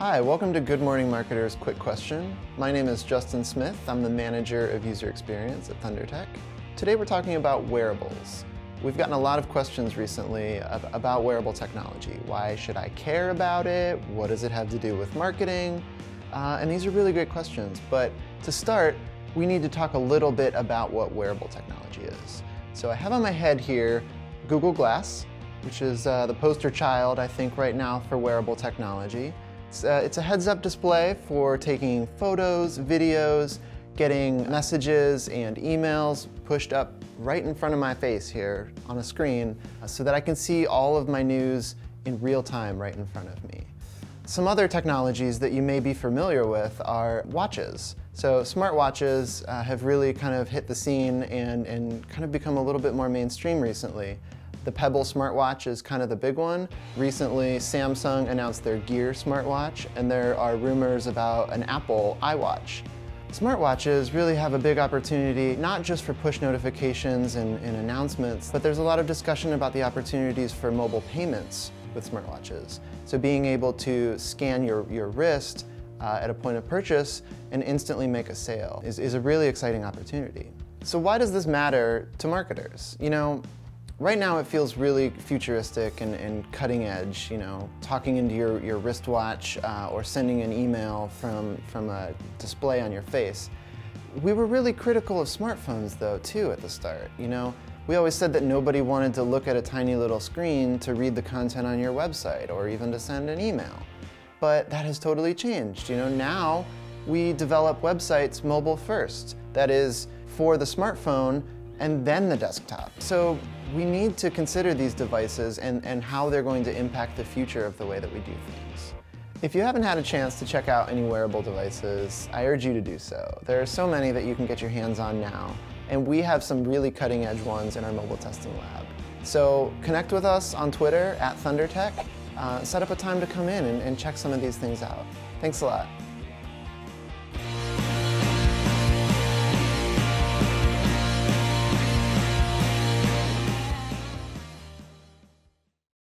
Hi, welcome to Good Morning Marketers Quick Question. My name is Justin Smith. I'm the manager of user experience at ThunderTech. Today we're talking about wearables. We've gotten a lot of questions recently about wearable technology. Why should I care about it? What does it have to do with marketing? Uh, and these are really great questions. But to start, we need to talk a little bit about what wearable technology is. So I have on my head here Google Glass, which is uh, the poster child, I think, right now for wearable technology. It's, uh, it's a heads-up display for taking photos, videos, getting messages and emails pushed up right in front of my face here on a screen uh, so that I can see all of my news in real time right in front of me. Some other technologies that you may be familiar with are watches. So smartwatches uh, have really kind of hit the scene and, and kind of become a little bit more mainstream recently. The Pebble smartwatch is kind of the big one. Recently, Samsung announced their Gear smartwatch, and there are rumors about an Apple iWatch. Smartwatches really have a big opportunity, not just for push notifications and, and, announcements, but there's a lot of discussion about the opportunities for mobile payments with smartwatches. So being able to scan your, your wrist uh, at a point of purchase and instantly make a sale is, is a really exciting opportunity. So why does this matter to marketers? You know, Right now it feels really futuristic and, and, cutting edge, you know, talking into your, your wristwatch uh, or sending an email from, from a display on your face. We were really critical of smartphones though too at the start, you know. We always said that nobody wanted to look at a tiny little screen to read the content on your website or even to send an email. But that has totally changed, you know. Now we develop websites mobile first. That is, for the smartphone, and then the desktop. So we need to consider these devices and, and how they're going to impact the future of the way that we do things. If you haven't had a chance to check out any wearable devices, I urge you to do so. There are so many that you can get your hands on now, and we have some really cutting edge ones in our mobile testing lab. So connect with us on Twitter at ThunderTech. Uh, set up a time to come in and, and check some of these things out. Thanks a lot.